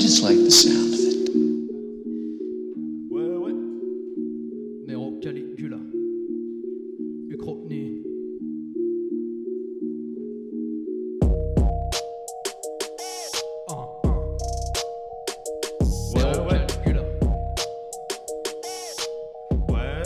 just like the sound of it. Ouais, ouais. Nero Caligula. Ouais.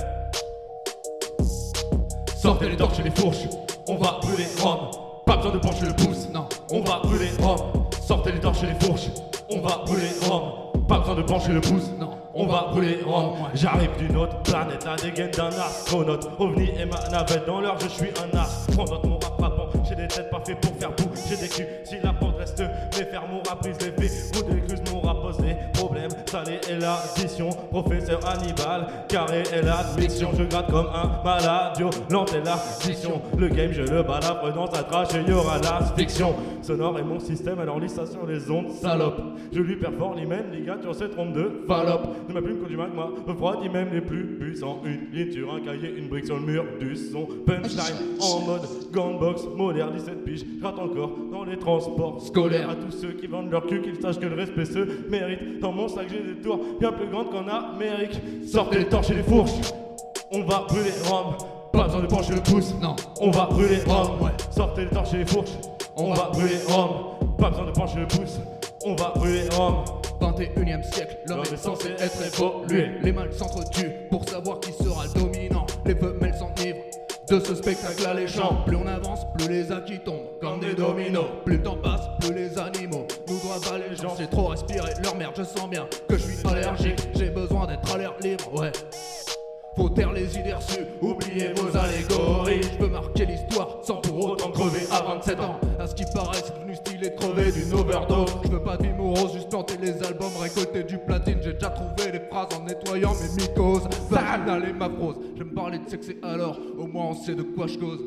Sortez les torches et les fourches, on va brûler Rome. Pas besoin de pencher le pouce, Non. on va brûler Rome. Sortez les torches et les fourches, on va brûler Rome. Pas besoin de pencher le pouce, Non. on va brûler Rome. J'arrive d'une autre planète, la dégaine d'un astronaute. OVNI et ma navette, dans l'heure je suis un astronaute. Mon rap frappant, j'ai des têtes pas fait pour faire boue. J'ai des culs, si la porte reste, mes faire mon rap brise les faits. Vous décruse mon rap pose des problèmes. Salé est l'addition, professeur Hannibal. Carré est l'admission, je gratte comme un malade. Violente est l'addition. Le game, je le balafre dans sa trache et y aura l'asphyxion. Sonore est mon système, alors lis ça sur les ondes, salope. Je lui perfore l'hymen, ligature, se trompe de fallope. De ma plume, quand du magma, refroidit même les plus puissants. Une ligne sur un cahier, une brique sur le mur du son. Punchline en mode gunbox, moderne, 17 piges. Je rate encore dans les transports scolaires. À tous ceux qui vendent leur cul, qu'ils sachent que le respect se mérite. Dans mon sac, j'ai des tours bien plus grandes qu'en Amérique. Sortez les torches et les fourches, on va brûler Rome. Pas besoin de pencher le pouce, Non. on va brûler Rome. Ouais. Sortez les torches et les fourches, on va brûler Rome. Pas besoin de pencher le pouce, on va brûler Rome. 21 e siècle, l'homme est censé être évolué. Les mâles s'entretuent pour savoir qui sera le dominant. Les femelles s'enivrent de ce spectacle alléchant. Plus on avance, plus les acquis tombent comme des dominos. Plus le temps passe, plus les animaux nous doivent allégeance. J'ai trop respiré leur merde, je sens bien que je suis allergique. J'ai besoin d'être à l'air libre, ouais. Faut taire les idées reçues, oubliez vos allégories. Je veux marquer l'histoire sans pour autant crever à 27 ans. De sexe et alors, au moins on sait de quoi je cause.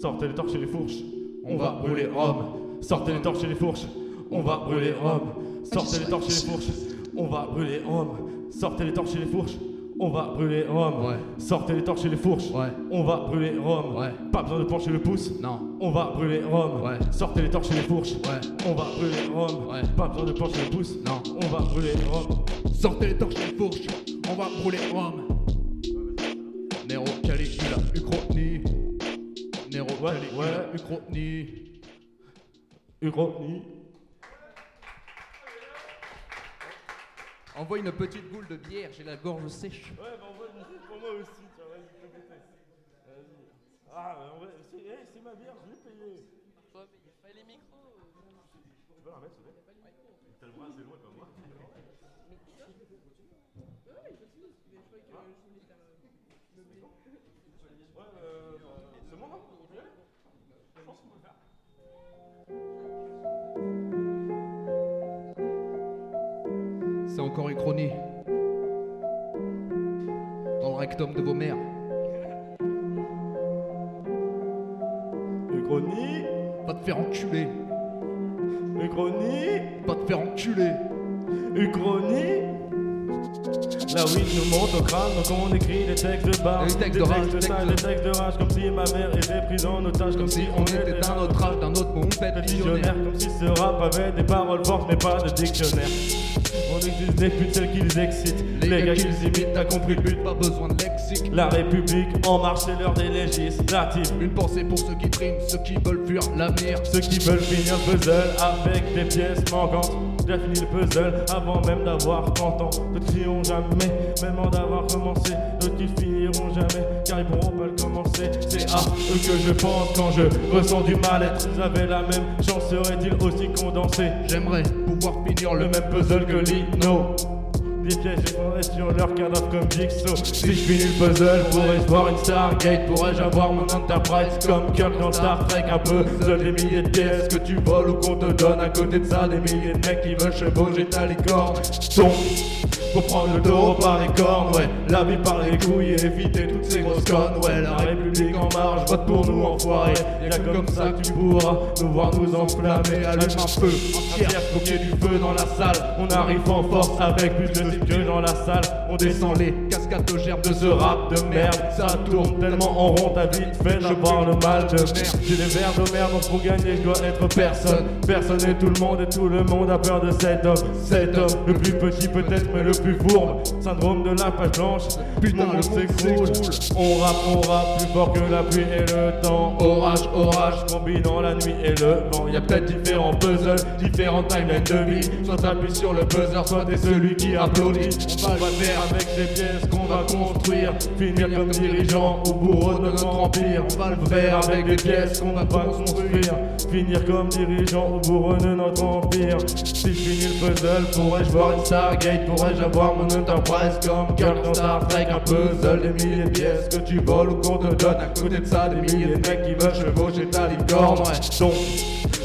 Sortez les torches et les fourches, on va brûler Rome. Sortez les torches et les fourches, on va brûler Rome. Sortez les torches et les fourches, on va brûler Rome. Sortez les torches et les fourches, on va brûler Rome. Ouais. Sortez les torches et les fourches, Ouais. on va brûler Rome. Ouais. Pas besoin de pencher le pouce, Non. on va brûler Rome. Sortez les torches et les fourches, on va brûler Rome. Pas besoin de pencher le pouce, Non. on va brûler Rome. Sortez les torches et les fourches, on va brûler Rome. Envoie une petite boule de bière, j'ai la gorge sèche. Ouais, bah envoie une musique pour moi aussi, tu vois, vas-y. Ah, bah en vrai, c'est eh, c'est ma bière, je l'ai payée. Tu peux la remettre, s'il te plaît T'as le bras assez loin comme moi. Ouais, euh, C'est encore Uchrotny. Dans le rectum de vos mères. Uchrotny, Va te faire enculer. Uchrotny, Va te faire enculer. Uchrotny. La weed nous monte au crâne, donc on écrit des textes de barre, Des textes de rage, textes des textes de rage, comme si ma mère était prise en otage, comme si on était d'un autre âge, d'un autre monde, visionnaire, visionnaire. comme si ce rap avait des paroles fortes mais pas de dictionnaire. On exige des putes, celles qu'ils excitent, les, gars qu'ils imitent, t'as compris le but. Pas besoin de lexique. La République en marche, c'est l'heure des législatives. Une pensée pour ceux qui triment, ceux qui veulent fuir l'avenir. Ceux qui veulent finir le puzzle avec des pièces manquantes. J'ai fini le puzzle avant même d'avoir 30 ans. D'autres qui ont jamais, même en d'avoir commencé. D'autres qui finiront jamais, car ils pourront pas le. C'est à eux que je pense quand je ressens du mal-être. Ils avaient la même chance, seraient-ils aussi condensés J'aimerais pouvoir finir Le même puzzle que Lino. Des pièges effondrés sur leur cadavre comme Jigsaw. Si je finis le puzzle, pourrais-je voir une Stargate Pourrais-je avoir mon Enterprise comme Kirk dans Star Trek? Un puzzle des milliers de pièces que tu voles ou qu'on te donne. À côté de ça, des milliers de mecs qui veulent chevaucher ta licorne. Faut prendre le taureau par les cornes, ouais. La vie par les couilles et éviter toutes ces grosses connes, ouais. La République en marche, vote pour nous enfoirés. Y'a que comme ça que tu pourras nous voir nous enflammer. Allume un feu, entière, faut du feu dans la salle. On arrive en force avec plus de que dans la salle. On descend les cascades de gerbe de ce rap de merde. Ça tourne tellement en rond, ta vite fait d'avoir le mal de merde. J'ai les verres de merde, donc pour gagner, je dois être personne. Personne et tout le monde, et tout le monde a peur de cet homme. Cet homme, le plus petit peut-être, mais le plus Syndrome de la page blanche, putain, le monde s'écroule. On rappe, on rappe plus fort que la pluie et le temps. Orage, orage, combinant la nuit et le vent. Y a peut-être différents puzzles, différentes timelines de vie. Soit t'appuies sur le buzzer, soit t'es celui qui applaudit. On va le faire avec les pièces qu'on va construire. Finir comme dirigeant ou bourreau de notre empire. On va le faire avec des pièces qu'on va pas construire. Finir comme dirigeant ou bourreau de notre empire. Si je finis le puzzle, pourrais-je voir une Stargate? Pourrais-je avoir mon Enterprise comme Kirk dans Star Trek Un puzzle, des milliers de pièces que tu voles ou qu'on te donne À côté de ça, des milliers de mecs qui veulent chevaucher ta licorne Ouais, donc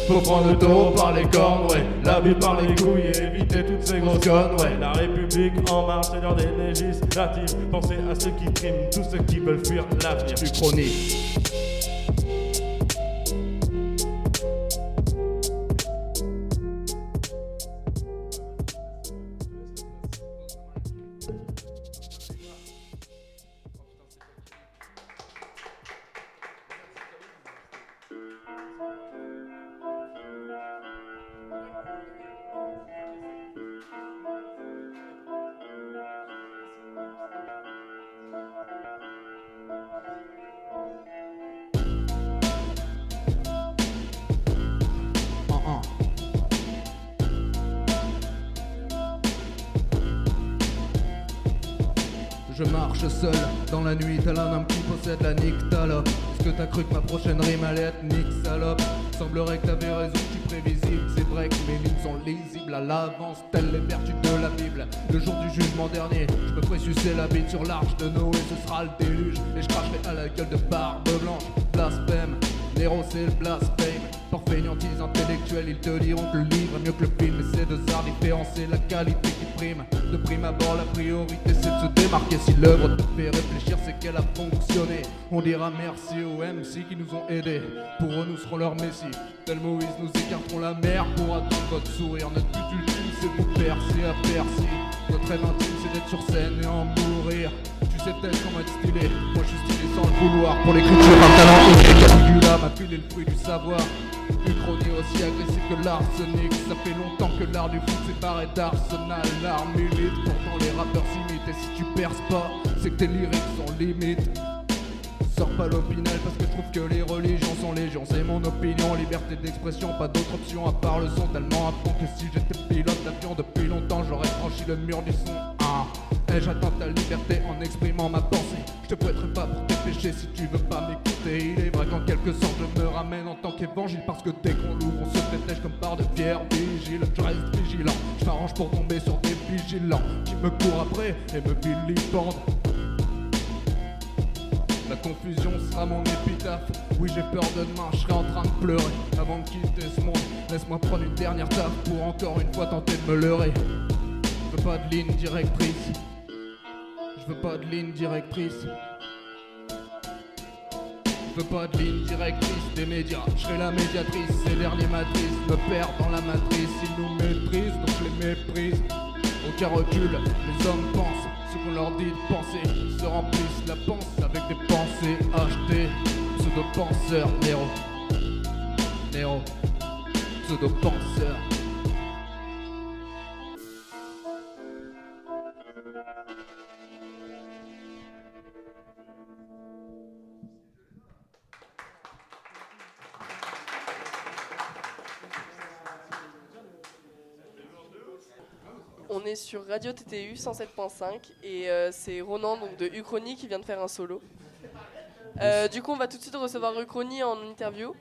faut prendre le taureau par les cornes, ouais. La vie par les couilles et éviter toutes ces grosses connes, ouais. La République en marche, c'est l'heure des législatives. Pensez à ceux qui triment, tous ceux qui veulent fuir l'avenir. Du chronique. Je marche seul dans la nuit, tel un homme qui possède la nyctalope. Est-ce que t'as cru que ma prochaine rime allait être nick salope Semblerait que t'avais raison, suis prévisible. C'est vrai que mes lignes sont lisibles à l'avance, telles les vertus de la Bible. Le jour du jugement dernier, je me ferai sucer la bite sur l'arche de Noé, ce sera le déluge. Et je cracherai à la gueule de barbe blanche, blasphème. Néro c'est le blasphème Par fainéantise intellectuelle ils te diront que le livre est mieux que le film. Et ces deux arts différents c'est la qualité qui prime. De prime abord la priorité c'est de se démarquer. Si l'œuvre te fait réfléchir c'est qu'elle a fonctionné. On dira merci aux MC qui nous ont aidés. Pour eux nous serons leur messie Tel Moïse nous écarterons la mer Pour attendre votre sourire. Notre but ultime c'est vous percer à percer. Notre rêve intime c'est d'être sur scène et en mourir. Tu sais peut-être comment être stylé. Moi je suis stylé sans le vouloir. Pour l'écriture un talent ok Caligula m'a filé le fruit du savoir Uchronie aussi agressif que l'arsenic. Ça fait longtemps que l'art du foot barré d'Arsenal L'art milite, pourtant les rappeurs s'imitent. Et si tu perces pas, c'est que tes lyrics sont limites. Sors pas l'opinel parce que je trouve que les religions sont légions C'est mon opinion, liberté d'expression, pas d'autre option à part le son. Tellement à fond que si j'étais pilote d'avion depuis longtemps J'aurais franchi le mur du son Ah, et j'attends ta liberté en exprimant ma pensée Je te prêterai pas pour tes péchés si tu veux pas m'écouter Il est vrai qu'en quelque sorte je me ramène en tant qu'évangile Parce que dès qu'on l'ouvre on se protège comme par de pierre Vigile, je reste vigilant, je m'arrange pour tomber sur des vigilants Qui me courent après et me vilipendent la confusion sera mon épitaphe. Oui, j'ai peur de demain, je serai en train de pleurer. Avant de quitter ce monde, laisse-moi prendre une dernière taf pour encore une fois tenter de me leurrer. Je veux pas de ligne directrice. Je veux pas de ligne directrice. Je veux pas de ligne directrice des médias. Je serai la médiatrice. Ces derniers matrices me perdent dans la matrice. Ils nous méprisent, donc je les méprise. Aucun recul, les hommes pensent ce qu'on leur dit de penser. Se remplissent la pensée avec des pensées achetées. Pseudo-penseurs, Néro. Néro. Pseudo-penseurs. Est sur Radio TTU 107.5 et euh, c'est Ronan donc de Uchronie qui vient de faire un solo. Euh, du coup, on va tout de suite recevoir Uchronie en interview.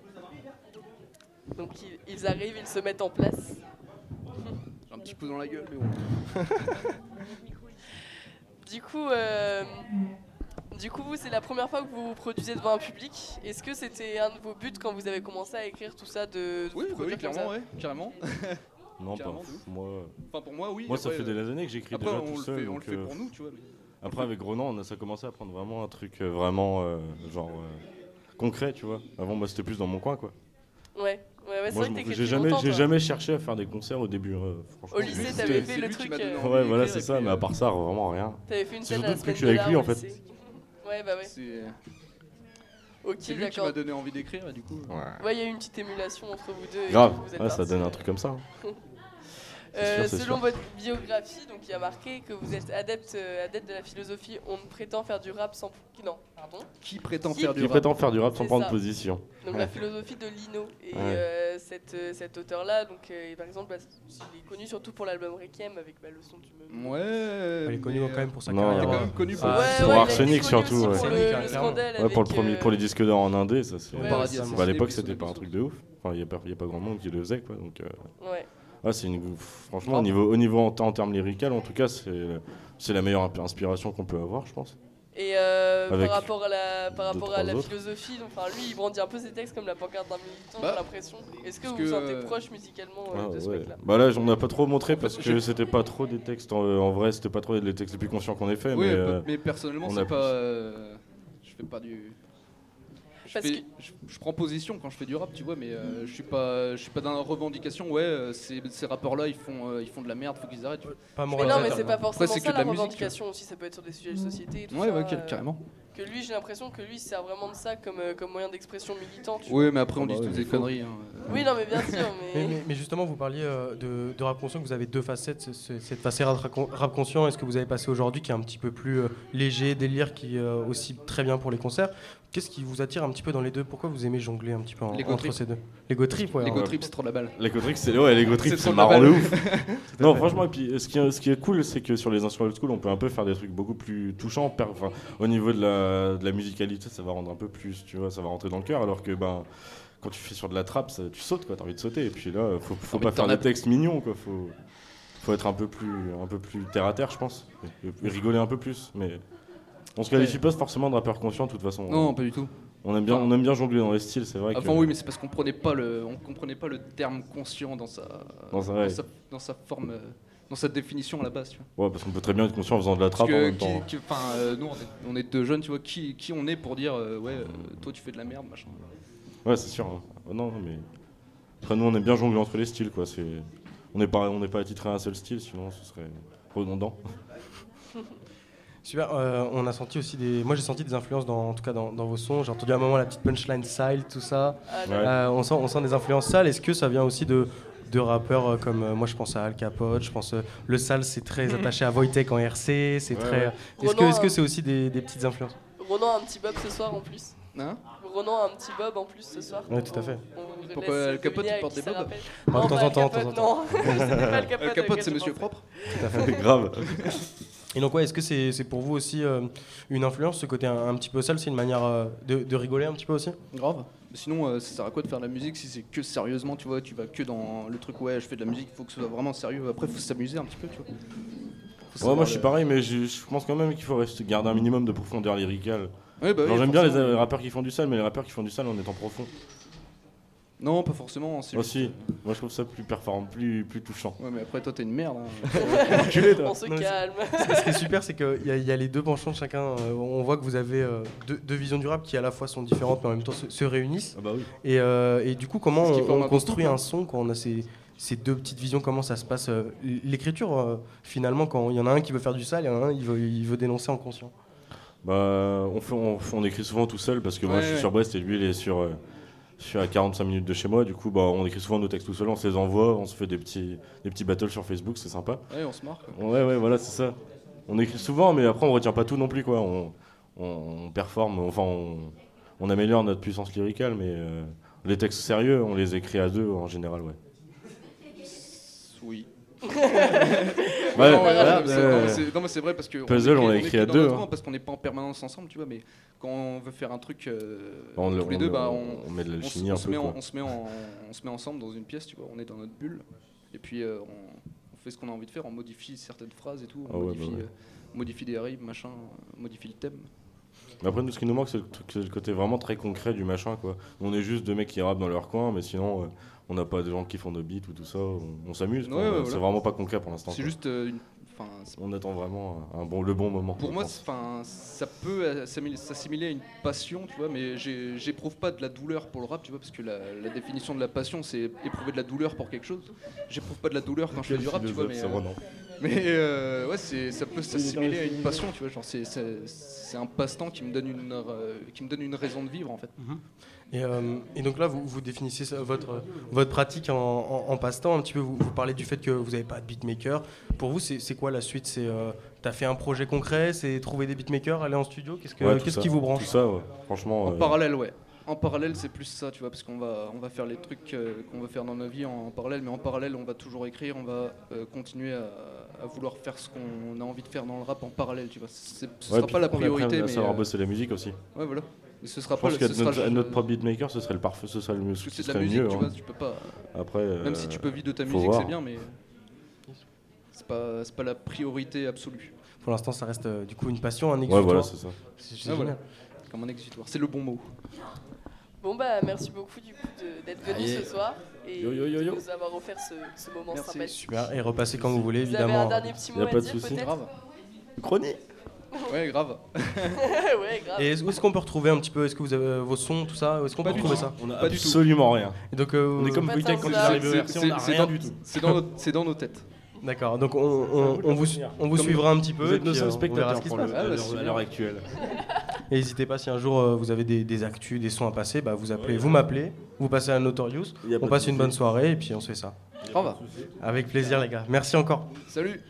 Donc ils, ils arrivent, ils se mettent en place. J'ai un petit peu dans la gueule, mais bon. Du coup, euh, du coup, vous, c'est la première fois que vous vous produisez devant un public. Est-ce que c'était un de vos buts quand vous avez commencé à écrire tout ça de, de Oui, vous bah oui, clairement, ça ouais, carrément. Non, pas. Moi, Enfin, pour moi, oui. moi ça fait euh, des années que j'écris déjà on tout le seul. fait, on le donc, fait pour nous, tu vois. mais- Après, avec Ronan, on a, ça a commencé à prendre vraiment un truc euh, vraiment euh, genre euh, concret, tu vois. Avant, moi, c'était plus dans mon coin, quoi. Ouais, ouais, ouais c'est Moi, j'ai jamais, j'ai jamais cherché à faire des concerts au début. euh, franchement. Au lycée, t'avais fait le truc. euh. Ouais, voilà, c'est ça, mais à part ça, vraiment rien. T'avais fait une scène surtout que je suis avec lui, en fait. Ouais, bah ouais. C'est Ok, c'est lui qui m'a donné envie d'écrire, et du coup. Ouais, il y a eu une petite émulation entre vous deux. et Grave, vous êtes ouais, ça donne un truc comme ça. hein. Euh, sûr, selon sûr. votre biographie, donc il y a marqué que vous êtes adepte, euh, adepte de la philosophie. On ne prétend faire du rap sans. Non, pardon. Qui prétend Qui faire du Qui rap prétend faire du rap sans prendre ça. position. Donc Ouais. la philosophie de Lino. Et Ouais. euh, cette, euh, cet auteur-là, donc euh, par exemple, bah, il est connu surtout pour l'album Requiem avec bah, le son du me. Ouais. Il est connu quand même pour sa Non, Il est carrière. quand même connu pour. Ah, ouais, pour a Arsenic, surtout. Pour le, Arsenic, le scandale Ouais, pour, le avec, premier, euh, pour les disques d'or en indé, ça c'est. Bah, à l'époque, c'était pas un truc de ouf. Enfin, il n'y a, pas- y a pas grand monde qui le faisait, quoi. Donc, Ouais. Ouais, c'est une. Franchement, Ah. au niveau, au niveau en, en termes lyrical, en tout cas, c'est c'est la meilleure inspiration qu'on peut avoir, je pense. Et euh, par rapport à la, par deux, rapport à trois la autres. philosophie, donc, enfin, lui il brandit un peu ses textes comme la pancarte d'un militant, Bah, j'ai l'impression. Est-ce que vous vous sentez euh, proche musicalement euh, Ah, de ce ouais. mec-là? Bah là, on n'a pas trop montré parce que c'était pas trop des textes. En, en vrai, c'était pas trop les textes les plus conscients qu'on ait fait. Oui, mais, bah, euh, mais personnellement, on c'est pas. euh, Je fais pas du. Je, Parce fais- je, je prends position quand je fais du rap, tu vois, mais euh, je suis pas, je suis pas dans la revendication. Ouais, euh, ces, ces rappeurs-là, ils font, euh, ils font de la merde, faut qu'ils arrêtent. tu vois. Pas Mais non, mais c'est pas forcément c'est que ça la, la musique, revendication aussi, ça peut être sur des sujets de société. Tout Ouais, ça, ouais, euh, carrément. Que lui, j'ai l'impression que lui, il sert vraiment de ça comme, euh, comme moyen d'expression militant. tu Oui, mais après, on Ah bah dit ouais, toutes des conneries. hein. Oui, non, mais bien sûr, mais. Mais, mais- mais justement, vous parliez euh, de, de rap conscient, que vous avez deux facettes. ce- ce- cette facette rap, rap conscient, est-ce que vous avez passé aujourd'hui, qui est un petit peu plus euh, léger, délire, qui est euh, aussi très bien pour les concerts Qu'est-ce qui vous attire un petit peu dans les deux? Pourquoi vous aimez jongler un petit peu en- Les entre ces deux? Les go trip, ouais. Les hein. go trips, c'est trop de la balle. L'ego trip, c'est ouais, l'ego trip, C'est marrant de ouf. non, franchement, et puis ce qui, est, ce qui est cool, c'est que sur les instruments old school, on peut un peu faire des trucs beaucoup plus touchants. enfin, au niveau de la, de la musicalité, ça va rendre un peu plus, tu vois, ça va rentrer dans le cœur. Alors que ben, quand tu fais sur de la trappe, ça- tu sautes, quoi, t'as envie de sauter. Et puis là, faut, faut pas faire des textes mignons, quoi. Faut, faut être un peu plus, un peu plus terre à terre, je pense, et, et rigoler un peu plus. Mais on se qualifie pas forcément de rappeur conscient, de toute façon. Non, pas du tout. On aime bien, Enfin- on aime bien jongler dans les styles, c'est vrai. Avant, que, oui, mais c'est parce qu'on prenait pas le, on comprenait pas le terme conscient dans sa, Dans sa, dans sa forme, euh, dans sa définition à la base, tu vois. Ouais, parce qu'on peut très bien être conscient en faisant de la trappe en que, même qui- temps. qui- enfin, euh, nous, on est, on est deux jeunes, tu vois, qui, qui on est pour dire, euh, ouais, euh, toi, tu fais de la merde, machin. Ouais, c'est sûr. hein. Ah Non, mais après nous, on aime bien jongler entre les styles, quoi. C'est, on n'est pas, on n'est pas attitré à un seul style, sinon ce serait redondant. Super. euh, on a senti aussi des. Moi, j'ai senti des influences dans, en tout cas dans, dans vos sons. J'ai entendu à un moment la petite punchline sale, tout ça. Ah, Ouais. Euh, on sent, on sent des influences sales. Est-ce que ça vient aussi de de rappeurs euh, comme euh, moi je pense à Al Capote, je pense euh, le sale c'est très attaché à Wojtek en RC, c'est Ouais, très. ouais. Est-ce que est-ce que c'est aussi des, des petites influences? Ronan a un petit bob ce soir en plus. Hein? Ronan a un petit bob en plus ce soir. Ouais, tout à fait. On- Pourquoi Al Capote, il porte à des bobs? Bah, de temps en temps, de temps en temps. Non, c'était pas Al Capote. C'est Monsieur. Propre. Grave. Et donc ouais, est-ce que c'est pour vous aussi euh, une influence, ce côté un, un petit peu sale, c'est une manière euh, de, de rigoler un petit peu aussi? Grave. Sinon, euh, ça sert à quoi de faire de la musique si c'est que sérieusement, tu vois, tu vas que dans le truc, ouais, je fais de la musique, il faut que ce soit vraiment sérieux. Après, faut s'amuser un petit peu, tu vois. Ouais, moi je suis pareil, mais je, je pense quand même qu'il faut rester, garder un minimum de profondeur lyricale. Ouais, bah oui, j'aime bien les rappeurs qui font du sale, mais les rappeurs qui font du sale en étant profond. Non, pas forcément. c'est Aussi, moi je trouve ça plus performant, plus, plus touchant. Ouais, mais après, toi, t'es une merde. hein. Enculé, toi. On se Non, calme. Ce qui est super, c'est qu'il y, a- il y a les deux penchants de chacun. Euh, on voit que vous avez euh, deux, deux visions du rap qui à la fois sont différentes, mais en même temps se, se réunissent. Ah bah oui. Et, euh, et du coup, comment qui on, construit un son quand on a ces, ces deux petites visions? Comment ça se passe euh, L'écriture, euh, finalement, quand il y en a un qui veut faire du sale, il y en a un il veut, il veut dénoncer en conscient? Bah, on, fait, on, on écrit souvent tout seul parce que moi Ouais, je suis ouais. sur Brest et lui il est sur. Je suis à 45 minutes de chez moi, du coup bah, on écrit souvent nos textes tout seul, on se les envoie, on se fait des petits, des petits battles sur Facebook, c'est sympa. Ouais, on se marre. quoi. Ouais, ouais, voilà, c'est ça. On écrit souvent, mais après on retient pas tout non plus, quoi. On, on, on performe, enfin on, on améliore notre puissance lyricale, mais euh, les textes sérieux, on les écrit à deux en général, ouais. Oui. Ouais, non, ouais, voilà, non, mais c'est- vrai parce que. Puzzle, on l'a écrit à deux, hein. Parce qu'on n'est pas en permanence ensemble, tu vois, mais quand on veut faire un truc euh, le- tous les deux, bah, on, on, met de on, se- l'alchimie on un se peu, met on se ensemble dans une pièce, tu vois, on est dans notre bulle, et puis euh, on, fait ce qu'on a envie de faire, on modifie certaines phrases et tout, on Ah modifie, bah euh, modifie des rimes, machin, on modifie le thème. Mais après, nous, ce qui nous manque, c'est le, côté vraiment très concret du machin, quoi. On est juste deux mecs qui rappent dans leur coin, mais sinon, euh, on n'a pas de gens qui font de beats ou tout ça. On, on s'amuse. Ouais, ouais, C'est vraiment pas concret pour l'instant. C'est juste euh, une. Enfin, c'est- On attend vraiment un bon, le bon moment. pour moi, enfin, ça peut s'assimiler- à une passion, tu vois, mais j'éprouve pas de la douleur pour le rap, tu vois, parce que la, la définition de la passion, c'est éprouver de la douleur pour quelque chose. J'éprouve pas de la douleur quand je fais du rap, tu vois, mais. Mais euh, ouais, ça peut s'assimiler à une passion, tu vois, genre c'est- un passe-temps qui me donne une euh, qui me donne une raison de vivre en fait. Et, euh, et donc là, vous, vous définissez votre, votre pratique en, en- en passe-temps un petit peu. Vous, vous parlez du fait que vous n'avez pas de beatmaker. Pour vous, c'est quoi la suite? C'est euh, T'as fait un projet concret C'est trouver des beatmakers, aller en studio? Qu'est-ce que- Ouais, qu'est-ce qui vous Tout branche ça, ouais. franchement. En euh, parallèle, ouais. En parallèle, c'est plus ça, tu vois, parce qu'on va, on va faire les trucs euh, qu'on va faire dans nos vies en, en parallèle, mais en parallèle, on va toujours écrire, on va euh, continuer à, à vouloir faire ce qu'on a envie de faire dans le rap en parallèle, tu vois. Ce ouais, sera pas la priorité, mais savoir euh, bosser la musique aussi. ouais, voilà. Mais ce sera Je pas. pense le- qu'être ce sera notre, le- notre propre beatmaker, ce serait le parfait, ce serait le mieux. parce que ce c'est de la musique, mieux, tu hein. vois. Tu peux pas. Après, Même si tu peux vivre de ta musique, c'est bien, mais c'est pas, c'est pas la priorité absolue. Pour l'instant, ça reste euh, du coup une passion, un Ouais, exutoire. voilà, c'est ça. C'est Ah, voilà. Comme un exutoire, c'est le bon mot. Bon bah merci beaucoup du coup d'être venu Allez. ce soir et Yo, yo, yo, yo. de nous avoir offert ce, ce moment Merci. sympathique. Super. Et repassez quand vous voulez, Vous avez évidemment. un dernier petit Y mot a à pas de dire souci. peut-être Grave. Chronique Ouais, grave. Ouais grave. Et est-ce est-ce qu'on peut retrouver un petit peu Est-ce que vous avez euh, vos sons, tout ça Est-ce qu'on peut retrouver tout. ça On a Pas absolument rien. Et donc, euh, On est comme Weekend quand il arrive on rien du tout. c'est dans, nos- c'est dans nos têtes. D'accord. Donc on, on- on vous, on vous Comme- suivra un petit peu. Vous êtes nos euh, seuls spectateurs Ah, bah, à l'heure actuelle. Et n'hésitez pas si un jour euh, vous avez des, des actus, des sons à passer, bah, vous appelez, vous m'appelez, vous passez à Notorious, on passe une bonne soirée et puis on se fait ça. Grave. Avec plaisir les gars. Merci encore. Salut.